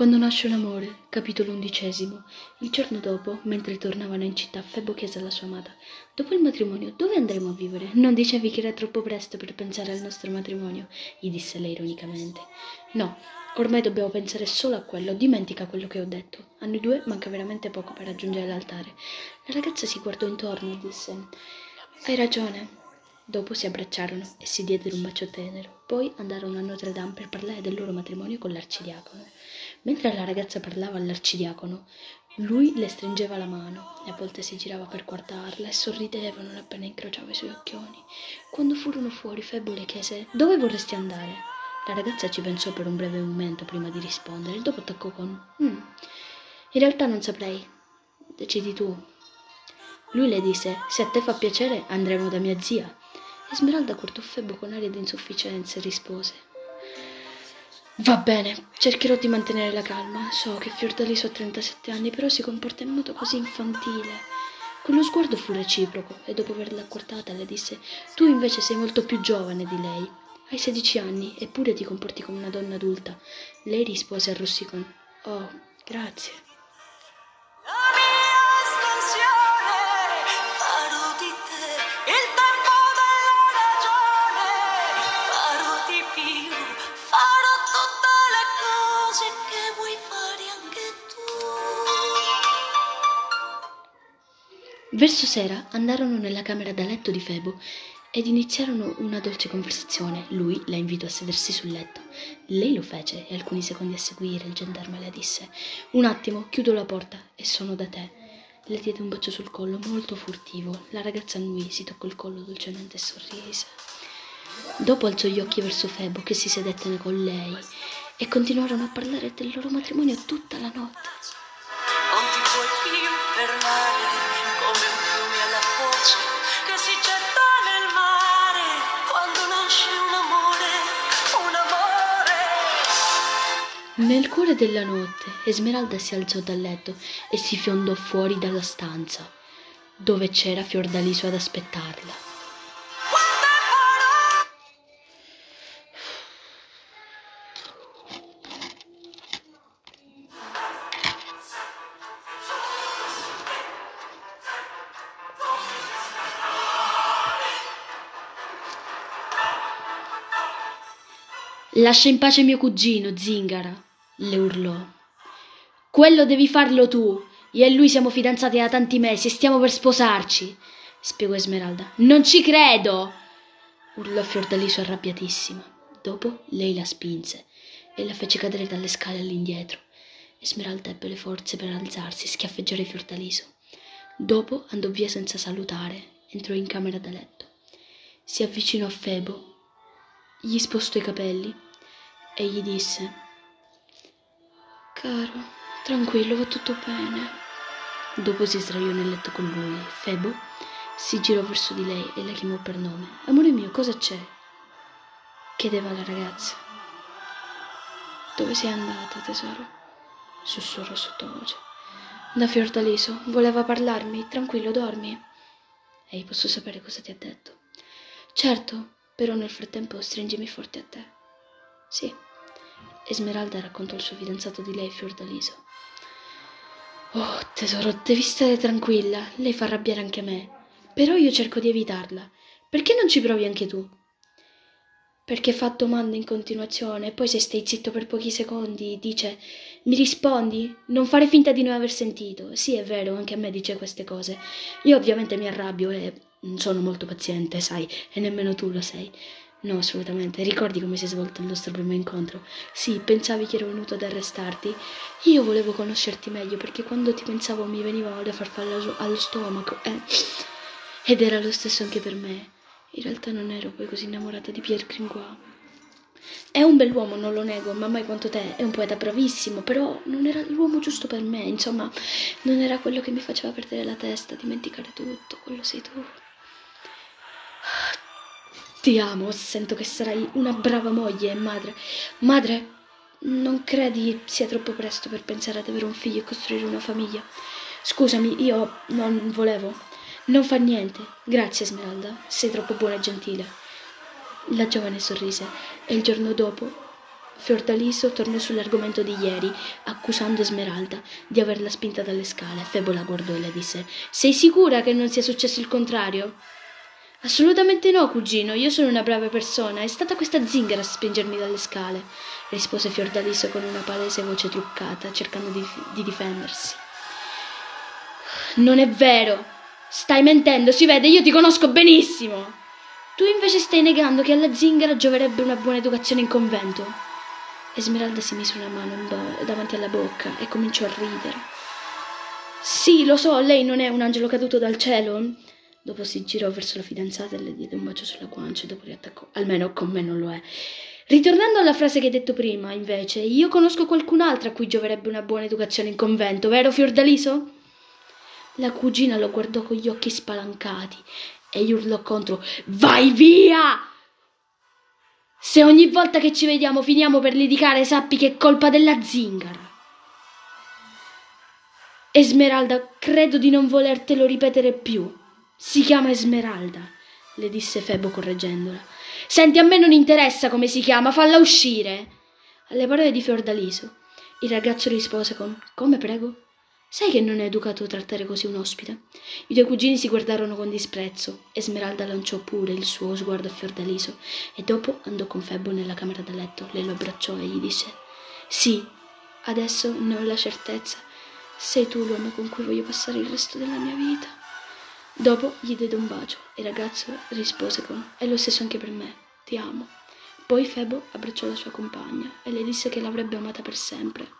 Quando nasce un amore, capitolo undicesimo. Il giorno dopo, mentre tornavano in città, Febo chiese alla sua amata: Dopo il matrimonio, dove andremo a vivere? Non dicevi che era troppo presto per pensare al nostro matrimonio? gli disse lei ironicamente. No, ormai dobbiamo pensare solo a quello. Dimentica quello che ho detto. A noi due manca veramente poco per raggiungere l'altare. La ragazza si guardò intorno e disse: Hai ragione. Dopo si abbracciarono e si diedero un bacio tenero. Poi andarono a Notre Dame per parlare del loro matrimonio con l'arcidiacono. Mentre la ragazza parlava all'arcidiacono, lui le stringeva la mano e a volte si girava per guardarla e sorrideva non appena incrociava i suoi occhioni. Quando furono fuori, Febo le chiese dove vorresti andare. La ragazza ci pensò per un breve momento prima di rispondere e dopo attaccò con mm, in realtà non saprei. Decidi tu. Lui le disse se a te fa piacere andremo da mia zia. Esmeralda guardò Febo con aria di insufficienza e rispose Va bene, cercherò di mantenere la calma. So che Fiordaliso ha 37 anni, però si comporta in modo così infantile. Quello sguardo fu reciproco e dopo averla guardata le disse Tu invece sei molto più giovane di lei. Hai 16 anni, eppure ti comporti come una donna adulta. Lei rispose arrossì con Oh, grazie. Verso sera andarono nella camera da letto di Febo ed iniziarono una dolce conversazione. Lui la invitò a sedersi sul letto. Lei lo fece e alcuni secondi a seguire il gendarme le disse Un attimo, chiudo la porta e sono da te. Le diede un bacio sul collo molto furtivo. La ragazza annui, si toccò il collo dolcemente e sorrise. Dopo alzò gli occhi verso Febo che si sedette con lei e continuarono a parlare del loro matrimonio tutta la notte. Non ti puoi più fermare Nel cuore della notte Esmeralda si alzò dal letto e si fiondò fuori dalla stanza, dove c'era Fiordaliso ad aspettarla. Lascia in pace mio cugino, zingara, le urlò. Quello devi farlo tu. Io e lui siamo fidanzati da tanti mesi e stiamo per sposarci, spiegò Esmeralda. Non ci credo! urlò Fiordaliso arrabbiatissima. Dopo lei la spinse e la fece cadere dalle scale all'indietro. Esmeralda ebbe le forze per alzarsi e schiaffeggiare Fiordaliso. Dopo andò via senza salutare, entrò in camera da letto. Si avvicinò a Febo gli spostò i capelli e gli disse Caro, tranquillo, va tutto bene. Dopo si sdraiò nel letto con lui. Febo si girò verso di lei e la chiamò per nome. Amore mio, cosa c'è? chiedeva la ragazza. Dove sei andata, tesoro? sussurrò sottovoce. Da Fiordaliso, voleva parlarmi. Tranquillo, dormi. Ehi, posso sapere cosa ti ha detto? Certo, però nel frattempo stringimi forte a te. Sì. Esmeralda raccontò al suo fidanzato di lei Fiordaliso. Oh, tesoro, devi stare tranquilla. Lei fa arrabbiare anche me. Però io cerco di evitarla. Perché non ci provi anche tu? Perché fa domande in continuazione e poi se stai zitto per pochi secondi dice mi rispondi? Non fare finta di non aver sentito. Sì, è vero, anche a me dice queste cose. Io ovviamente mi arrabbio e non sono molto paziente, sai, e nemmeno tu lo sei. No, assolutamente. Ricordi come si è svolto il nostro primo incontro? Sì, pensavi che ero venuto ad arrestarti? Io volevo conoscerti meglio perché quando ti pensavo mi veniva da farfalla allo stomaco. Eh. Ed era lo stesso anche per me. In realtà non ero poi così innamorata di Pierre Gringois. È un bell'uomo, non lo nego, ma mai quanto te. È un poeta bravissimo, però non era l'uomo giusto per me. Insomma, non era quello che mi faceva perdere la testa, dimenticare tutto. Quello sei tu. Ti amo, sento che sarai una brava moglie e madre. Madre, non credi sia troppo presto per pensare ad avere un figlio e costruire una famiglia? Scusami, io non volevo. Non fa niente. Grazie, Esmeralda. Sei troppo buona e gentile. La giovane sorrise e il giorno dopo Fiordaliso tornò sull'argomento di ieri, accusando Esmeralda di averla spinta dalle scale. Febo la guardò e le disse: Sei sicura che non sia successo il contrario? Assolutamente no, cugino, io sono una brava persona. È stata questa zingara a spingermi dalle scale, rispose Fiordaliso con una palese voce truccata, cercando di, di difendersi. Non è vero! Stai mentendo, si vede, io ti conosco benissimo! Tu invece stai negando che alla zingara gioverebbe una buona educazione in convento. Esmeralda si mise una mano davanti alla bocca e cominciò a ridere. Sì, lo so, lei non è un angelo caduto dal cielo? Dopo si girò verso la fidanzata e le diede un bacio sulla guancia dopo riattaccò. Almeno con me non lo è. Ritornando alla frase che hai detto prima, invece, io conosco qualcun'altra a cui gioverebbe una buona educazione in convento, vero Fiordaliso? La cugina lo guardò con gli occhi spalancati e gli urlò contro Vai via! Se ogni volta che ci vediamo finiamo per litigare, sappi che è colpa della zingara. Esmeralda, credo di non volertelo ripetere più. Si chiama Esmeralda, le disse Febo correggendola. Senti, a me non interessa come si chiama, falla uscire. Alle parole di Fiordaliso, il ragazzo rispose con Come prego? Sai che non è educato trattare così un ospite? I due cugini si guardarono con disprezzo. Esmeralda lanciò pure il suo sguardo a Fiordaliso e dopo andò con Febbo nella camera da letto. Lei lo abbracciò e gli disse: Sì, adesso ne ho la certezza. Sei tu l'uomo con cui voglio passare il resto della mia vita. Dopo gli diede un bacio e il ragazzo rispose con: È lo stesso anche per me, ti amo. Poi Febo abbracciò la sua compagna e le disse che l'avrebbe amata per sempre